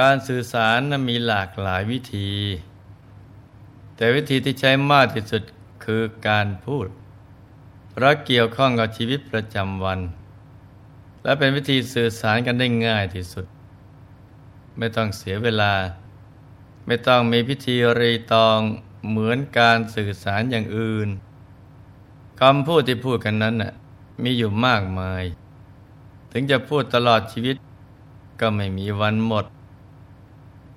การสื่อสารนั้นมีหลากหลายวิธี แต่วิธีที่ใช้มากที่สุดคือการพูด เพราะเกี่ยวข้องกับชีวิตประจำวัน และเป็นวิธีสื่อสารกันได้ง่ายที่สุด ไม่ต้องเสียเวลา ไม่ต้องมีพิธีรีตองเหมือนการสื่อสารอย่างอื่นคำพูดที่พูดกันนั้นน่ะมีอยู่มากมาย ถึงจะพูดตลอดชีวิต ก็ไม่มีวันหมด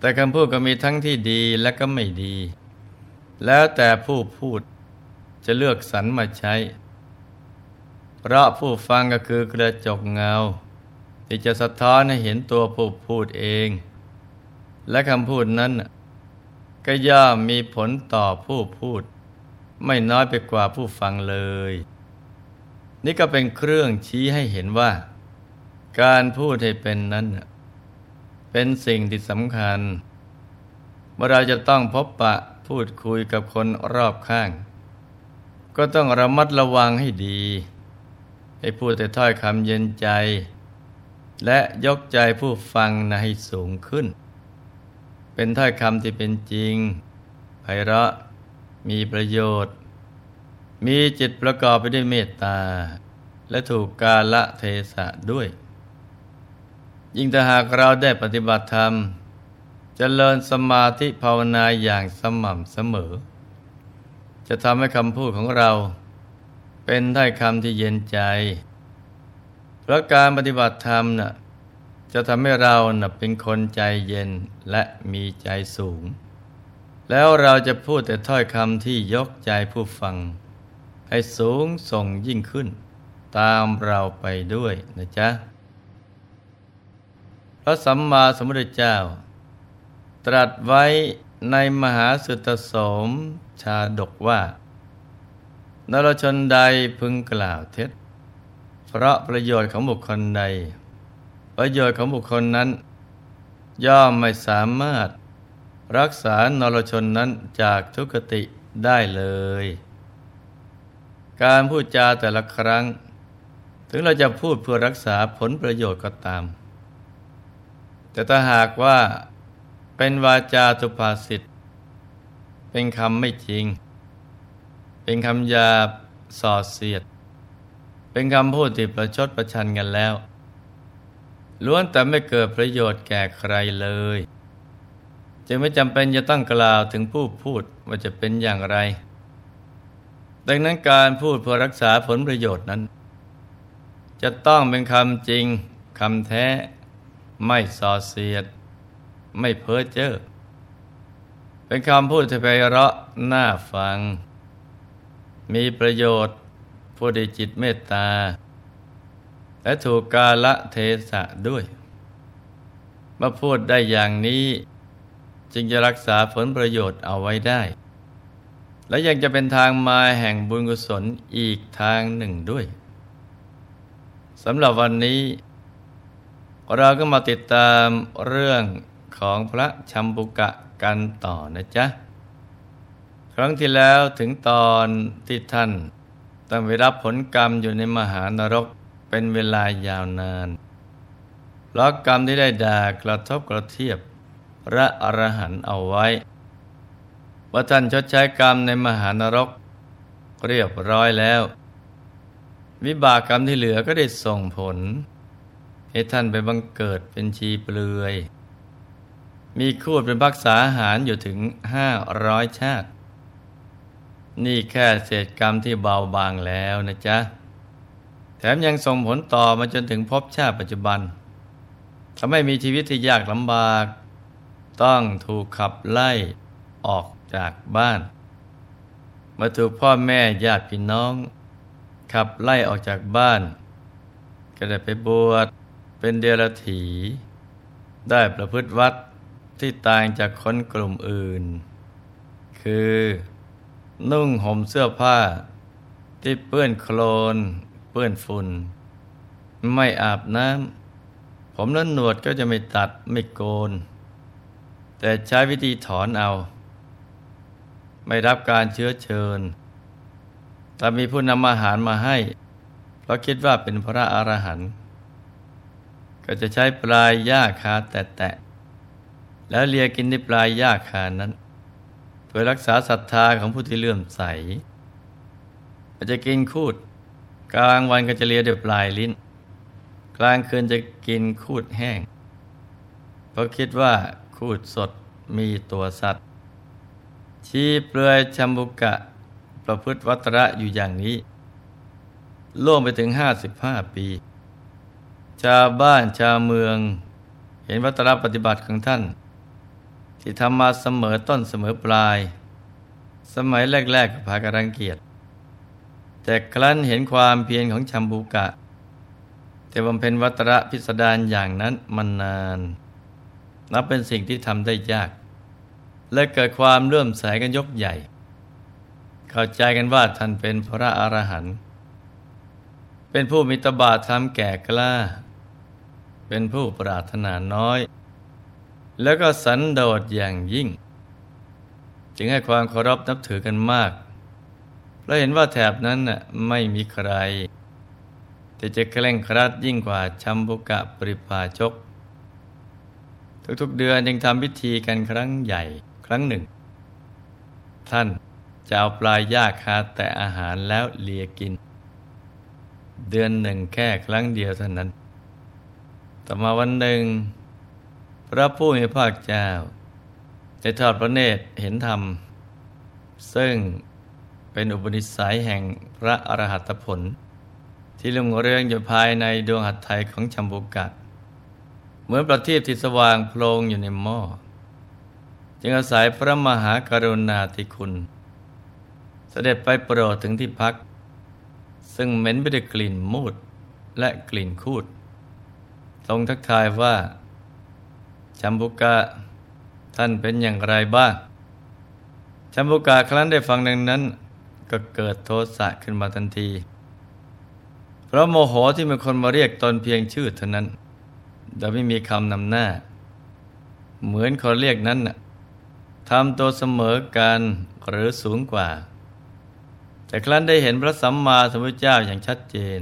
แต่คำพูดก็มีทั้งที่ดีและก็ไม่ดี แล้วแต่ผู้พูดจะเลือกสรรมาใช้ เพราะผู้ฟังก็คือกระจกเงา ที่จะสะท้อนให้เห็นตัวผู้พูดเอง และคำพูดนั้น ก็ย่อมมีผลต่อผู้พูด ไม่น้อยไปกว่าผู้ฟังเลย นี่ก็เป็นเครื่องชี้ให้เห็นว่า การพูดให้เป็นนั้น เป็นสิ่งที่สำคัญเมื่อเราจะต้องพบปะพูดคุยกับคนรอบข้าง ก็ต้องระมัดระวังให้ดี ให้พูดแต่ถ้อยคำเย็นใจ และยกใจผู้ฟังนะให้สูงขึ้น เป็นถ้อยคำที่เป็นจริงไพเราะมีประโยชน์ มีจิตประกอบไปด้วยเมตตา และถูกกาละเทศะด้วย ยิ่งถ้าหากเราได้ปฏิบัติธรรมจเจริญสมาธิภาวนาอย่างสม่ำเสมอ จะทำให้คำพูดของเรา เป็นถ้อยคำที่เย็นใจ เพราะการปฏิบัติธรรมนะ่ะจะทำให้เรานะ่ะเป็นคนใจเย็นและมีใจสูง แล้วเราจะพูดแต่ถ้อยคำที่ยกใจผู้ฟัง ให้สูงส่งยิ่งขึ้น ตามเราไปด้วยนะจ๊ะ พระสัมมาสัมพุทธเจ้า ตรัสไว้ในมหาสุตสมชาดกว่านรชนใดพึงกล่าวเท็จ เพราะประโยชน์ของบุคคลใด ประโยชน์ของบุคคลนั้น ย่อมไม่สามารถรักษานรชนนั้นจากทุกติได้เลย การพูดจาแต่ละครั้ง ถึงเราจะพูดเพื่อรักษาผลประโยชน์ก็ตาม แต่ถ้าหากว่าเป็นวาจาตุภาษิตเป็นคำไม่จริง เป็นคำหยาบสอดเสียด เป็นคำพูดที่ประชดประชันกันแล้ว ล้วนแต่ไม่เกิดประโยชน์แก่ใครเลย จึงไม่จำเป็นจะต้องกล่าวถึงผู้พูดว่าจะเป็นอย่างไร ดังนั้นการพูดเพื่อรักษาผลประโยชน์นั้น จะต้องเป็นคำจริงคำแท้ ไม่ส่อเสียด ไม่เพ้อเจ้อเป็นคำพูดที่ไพเราะน่าฟัง มีประโยชน์ผู้ได้จิตเมตตา และถูกกาละเทศะด้วยมาพูดได้อย่างนี้ จึงจะรักษาผลประโยชน์เอาไว้ได้ และยังจะเป็นทางมาแห่งบุญกุศลอีกทางหนึ่งด้วยสำหรับวันนี้ เราก็มาติดตามเรื่องของพระชัมบุกะกันต่อนะจ๊ะ ครั้งที่แล้วถึงตอนที่ท่านต้องไปรับผลกรรมอยู่ในมหานรกเป็นเวลายาวนานเพราะกรรมที่ได้ด่ากระทบกระเทียบ พระอรหันต์เอาไว้ ว่าท่านชดใช้กรรมในมหานรก เรียบร้อยแล้ว วิบากกรรมที่เหลือก็ได้ส่งผล ให้ท่านไปบังเกิดเป็นชีเปลือย มีคูดเป็นพักษาหารอยู่ถึงห้าร้อยชาติ นี่แค่เศษกรรมที่เบาบางแล้วนะจ๊ะ แถมยังส่งผลต่อมาจนถึงพบชาติปัจจุบันทำให้มีชีวิตที่ยากลำบาก ต้องถูกขับไล่ออกจากบ้านมาถูกพ่อแม่ญาติพี่น้อง ขับไล่ออกจากบ้าน ก็ได้ไปบวช เป็นเดรัจฉีได้ประพฤติวัดที่ต่างจากคนกลุ่มอื่น คือ นุ่งห่มเสื้อผ้า ที่เปื้อนโคลน เปื้อนฝุ่น ไม่อาบน้ำ ผมนั้นหนวดก็จะไม่ตัดไม่โกน แต่ใช้วิธีถอนเอา ไม่รับการเชื้อเชิญ แต่มีผู้นำอาหารมาให้ เพราะคิดว่าเป็นพระอรหันต์ ก็จะใช้ปลายหญ้าคาแตะแล้วเลียกินในปลายหญ้าคานั้นเพื่อรักษาศรัทธาของผู้ที่เลื่อมใสอาจจะกินคูด กลางวันก็จะเลียด้วยปลายลิ้น กลางคืนจะกินคูดแห้ง เพราะคิดว่าคูดสดมีตัวสัตว์ ชีเปลือยชัมบุกะประพฤติวัตระอยู่อย่างนี้ ล่วงไปถึงห้าสิบห้าปี ชาวบ้านชาวเมือง เห็นวัตระปฏิบัติของท่าน ที่ทำมาเสมอต้นเสมอปลาย สมัยแรกๆก็พากันรังเกียจ แต่ครั้นเห็นความเพียรของชัมบูกะ แต่บำเพ็ญวัตระพิสดารอย่างนั้นมานาน นับเป็นสิ่งที่ทำได้ยาก และเกิดความเลื่อมใสกันยกใหญ่ เข้าใจกันว่าท่านเป็นพระอรหันต์เป็นผู้มีตบะธรรมแก่กล้า เป็นผู้ปรารถนาน้อย แล้วก็สันโดษอย่างยิ่ง จึงให้ความเคารพนับถือกันมากเราเห็นว่าแถบนั้นน่ะไม่มีใคร แต่จะเคร่งครัดยิ่งกว่าชัมบุกะปริพาชก ทุกๆเดือนยังทำพิธีกันครั้งใหญ่ครั้งหนึ่ง ท่านจะเอาปลายยาคาแต่อาหารแล้วเลียกิน เดือนหนึ่งแค่ครั้งเดียวเท่านั้น ต่อมาวันหนึ่ง พระผู้มีพระเจ้าได้ทอดพระเนตรเห็นธรรม ซึ่งเป็นอุปนิสัยแห่งพระอรหัตผล ที่ลุงเรืองอยู่ภายในดวงหัตถ์ไทยของชัมบุกัดเหมือนประทีปที่สว่างโพลงอยู่ในหม้อจึงอาศัยพระมหากรุณาธิคุณ เสด็จไปโปรดถึงที่พัก ซึ่งเหม็นไปด้วยกลิ่นมูดและกลิ่นคูด ทรงทักทายว่าชัมบุกะท่านเป็นอย่างไรบ้างชัมบุกะครั้นได้ฟังดังนั้น ก็เกิดโทสะขึ้นมาทันที เพราะโมโหที่มีคนมาเรียกตนเพียงชื่อเท่านั้นโดยไม่มีคำนำหน้า เหมือนคนเรียกนั้นทำตัวเสมอกันหรือสูงกว่า แต่ครั้นได้เห็นพระสัมมาสัมพุทธเจ้าอย่างชัดเจน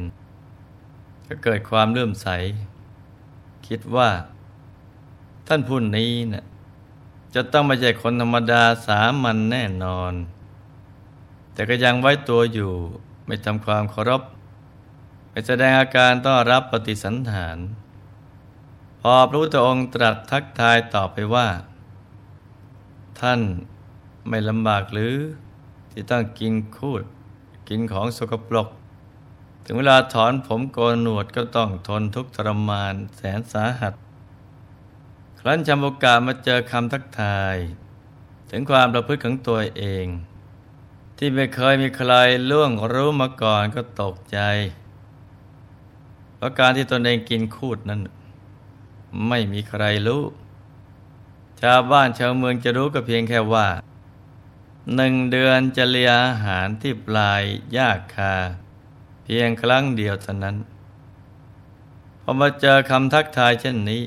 ก็เกิดความเลื่อมใส คิดว่า ท่านผู้นี้นะ่ะจะต้องไม่ใช่คนธรรมดาสามัญแน่นอน แต่ก็ยังไว้ตัวอยู่ ไม่ทำความเคารพไม่แสดงอาการต้อนรับปฏิสันฐาน พอพระพุทธองค์ตรัสทักทายตอบไปว่า ท่านไม่ลำบากหรือ ที่ต้องกินคูด กินของสกปรก ถึงเวลาถอนผมโกนหนวดก็ต้องทนทุกข์ทรมานแสนสาหัส ครั้นจำโอกาสมาเจอคำทักทาย ถึงความประพฤติของตัวเอง ที่ไม่เคยมีใครล่วงรู้มาก่อนก็ตกใจ เพราะการที่ตนเองกินคูดนั้น ไม่มีใครรู้ ชาวบ้านชาวเมืองจะรู้ก็เพียงแค่ว่าหนึ่งเดือนจะเลียอาหารที่ปลายยากคา เพียงครั้งเดียวเท่านั้น พอมาเจอคำทักทายเช่นนี้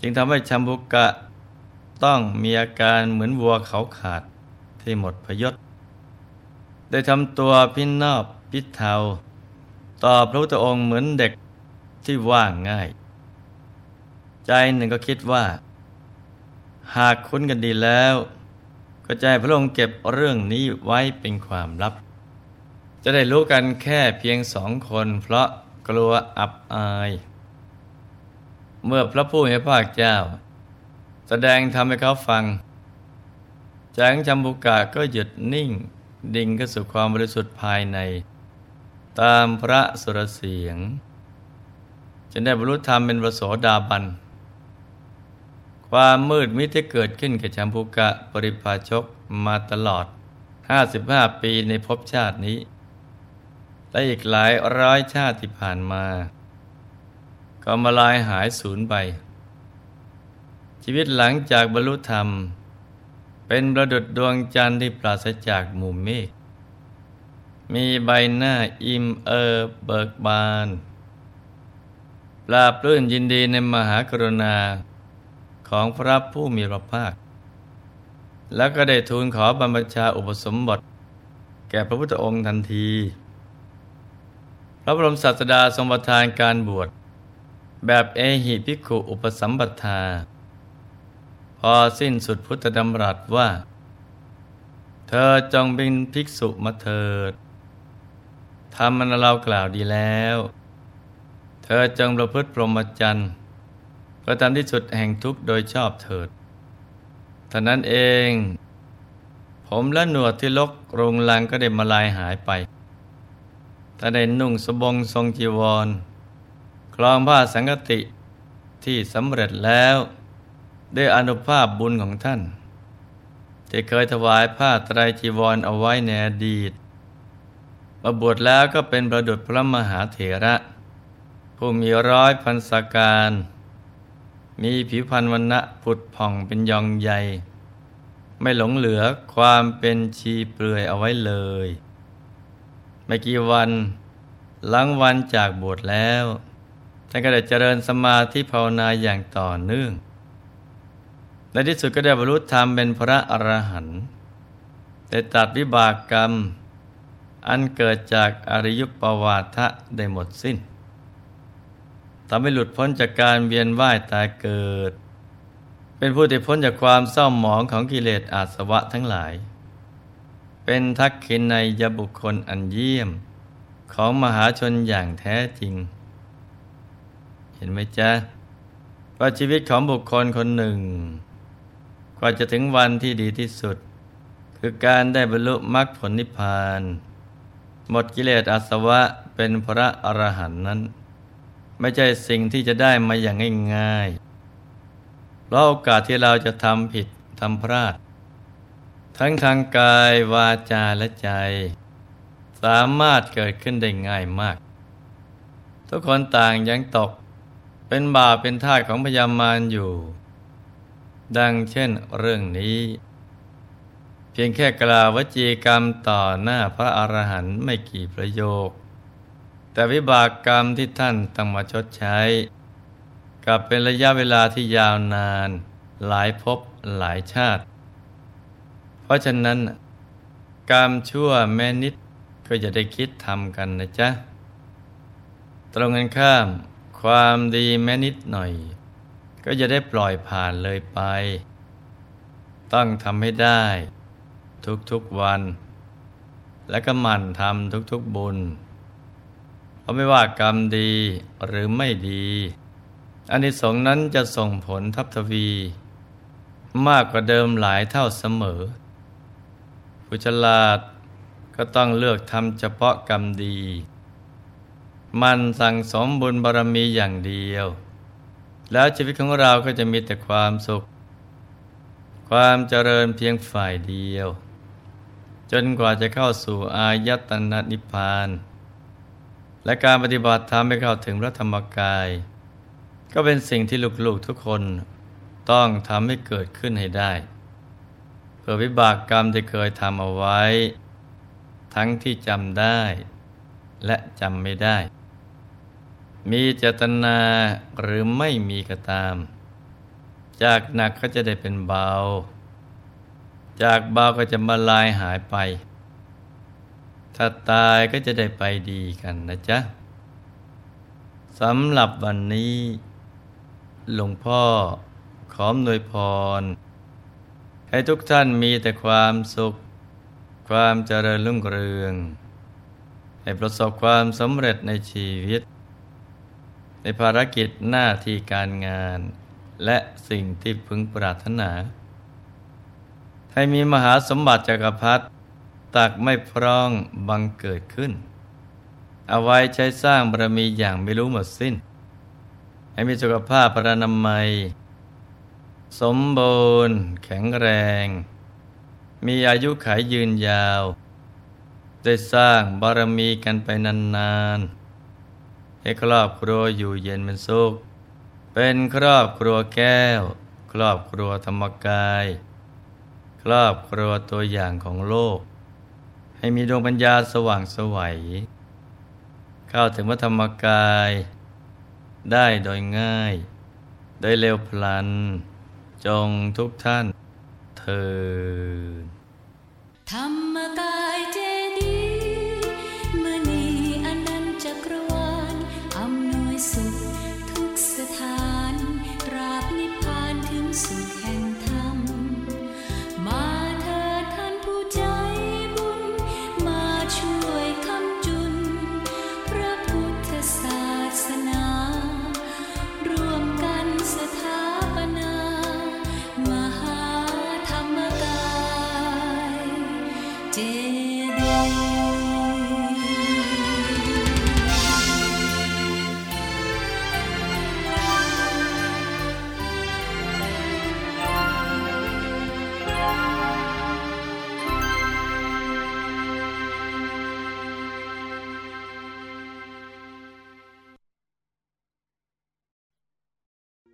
จึงทำให้ชัมบุกะต้องมีอาการเหมือนวัวเขาขาดที่หมดพยศ ได้ทำตัวพินนอบพิเทา ต่อพระพุทธองค์เหมือนเด็กที่ว่างง่าย ใจหนึ่งก็คิดว่า หากคุ้นกันดีแล้ว ก็จะให้พระองค์เก็บเรื่องนี้ไว้เป็นความลับ จะได้รู้กันแค่เพียงสองคน เพราะกลัวอับอาย เมื่อพระผู้มีพระภาคเจ้า แสดงทำให้เขาฟังแจงจำบุกะก็หยุดนิ่ง ดิ่งก็สู่ความบริสุทธิ์ภายใน ตามพระสุรเสียงจะได้บรรลุธรรมเป็นประโสดาบัน ความมืดมิดที่เกิดขึ้นกับชัมพูกะปริพาชกมาตลอด 55 ปีในภพชาตินี้ และอีกหลายร้อยชาติที่ผ่านมา ก็มาลายหายสูญไป ชีวิตหลังจากบรรลุธรรม เป็นประดุดดวงจันทร์ที่ปราศจากหมู่เมฆมีใบหน้าอิ่มเอิบเบิกบานปราบรื่นยินดีในมหากรุณาของพระผู้มีพระภาค แล้วก็ได้ทูลขอบรรพชาอุปสมบท แก่พระพุทธองค์ทันที ระบรมศาสดาทรงประทานการบวชแบบเอหิภิกขุอุปสัมปทา พอสิ้นสุดพุทธดำรัสว่า เธอจงเป็นภิกษุมาเถิดทำมันเรากล่าวดีแล้ว เธอจงประพฤติพรหมจรรย์เพื่อทำที่สุดแห่งทุกข์โดยชอบเถิดท่านั้นเอง ผมและหนวดที่ลกโรงลังก็ได้มาลายหายไป ถ้าได้นุ่งสบงทรงจีวร คลองผ้าสังกติที่สำเร็จแล้วด้วยอนุภาพบุญของท่านที่เคยถวายผ้าไตรจีวรเอาไว้ในอดีตมาบวชแล้วก็เป็นประดุจพระมหาเถระ ผู้มีร้อยพันสการ มีผิวพรรณวันณะผุดผ่องเป็นยองใหญ่ไม่หลงเหลือความเป็นชีเปลือยเอาไว้เลย ไม่กี่วันหลังวันจากบวชแล้วท่านก็ได้เจริญสมาธิภาวนาอย่างต่อเนื่อง ในที่สุดก็ได้บรรลุธรรมเป็นพระอรหันต์ได้ตัดวิบากกรรม อันเกิดจากอริยปวาทะได้หมดสิ้นทำให้หลุดพ้นจากการเวียนว่ายตายเกิด เป็นผู้ที่พ้นจากความเศร้าหมองของกิเลสอาสวะทั้งหลาย เป็นทักขินในยบุคคลอันเยี่ยม ของมหาชนอย่างแท้จริง เห็นไหมจ๊ะว่าชีวิตของบุคคลคนหนึ่ง กว่าจะถึงวันที่ดีที่สุด คือการได้บรรลุมรรคผลนิพพาน หมดกิเลสอาสวะเป็นพระอรหันต์นั้น ไม่ใช่สิ่งที่จะได้มาอย่างง่ายๆเพราะโอกาสที่เราจะทำผิดทำพลาด ทั้งทางกายวาจาและใจ สามารถเกิดขึ้นได้ง่ายมาก ทุกคนต่างยังตก เป็นบาปเป็นทาสของพยามารอยู่ ดังเช่นเรื่องนี้ เพียงแค่กล่าววจีกรรมต่อหน้าพระอรหันต์ไม่กี่ประโยค แต่วิบากกรรมที่ท่านต้องมาชดใช้ กับเป็นระยะเวลาที่ยาวนาน หลายภพหลายชาติ เพราะฉะนั้นกรรมชั่วแม่นิดก็จะได้คิดทำกันนะจ๊ะ ตรงกันข้าม ความดีแม่นิดหน่อย ก็จะได้ปล่อยผ่านเลยไป ต้องทำให้ได้ ทุกๆวัน และก็หมั่นทำทุกๆบุญเพราะไม่ว่ากรรมดีหรือไม่ดีอันนี้สงนั้นจะส่งผลทับทวี มากกว่าเดิมหลายเท่าเสมอ ผู้ฉลาดก็ต้องเลือกทำเฉพาะกรรมดี มันสั่งสมบุญบารมีอย่างเดียว แล้วชีวิตของเราก็จะมีแต่ความสุข ความเจริญเพียงฝ่ายเดียว จนกว่าจะเข้าสู่อายตนะนิพพาน และการปฏิบัติธรรมให้เข้าถึงพระธรรมกาย ก็เป็นสิ่งที่ลูกๆทุกคนต้องทำให้เกิดขึ้นให้ได้ พื่อวิบากกรรมที่เคยทำเอาไว้ ทั้งที่จำได้ และจำไม่ได้ มีเจตนาหรือไม่มีก็ตาม จากหนักก็จะได้เป็นเบา จากเบาก็จะมาลายหายไป ถ้าตายก็จะได้ไปดีกันนะจ๊ะสำหรับวันนี้ หลวงพ่อขอมนวยพร ให้ทุกท่านมีแต่ความสุข ความเจริญรุ่งเรือง ให้ประสบความสำเร็จในชีวิต ในภารกิจหน้าที่การงาน และสิ่งที่พึงปรารถนา ให้มีมหาสมบัติจักรพรรดิตักไม่พร้องบังเกิดขึ้น เอาไว้ใช้สร้างบารมีอย่างไม่รู้หมดสิ้น ให้มีสุขภาพพระนามัย สมบูรณ์ แข็งแรง มีอายุขายยืนยาว ได้สร้างบารมีกันไปนานๆ ให้ครอบครัวอยู่เย็นเป็นสุข เป็นครอบครัวแก้ว ครอบครัวธรรมกาย ครอบครัวตัวอย่างของโลก ให้มีดวงปัญญาสว่างสวัย เข้าถึงพระธรรมกาย ได้โดยง่ายโดยเร็วพลัน จงทุกท่านเธอธรรมกายเจ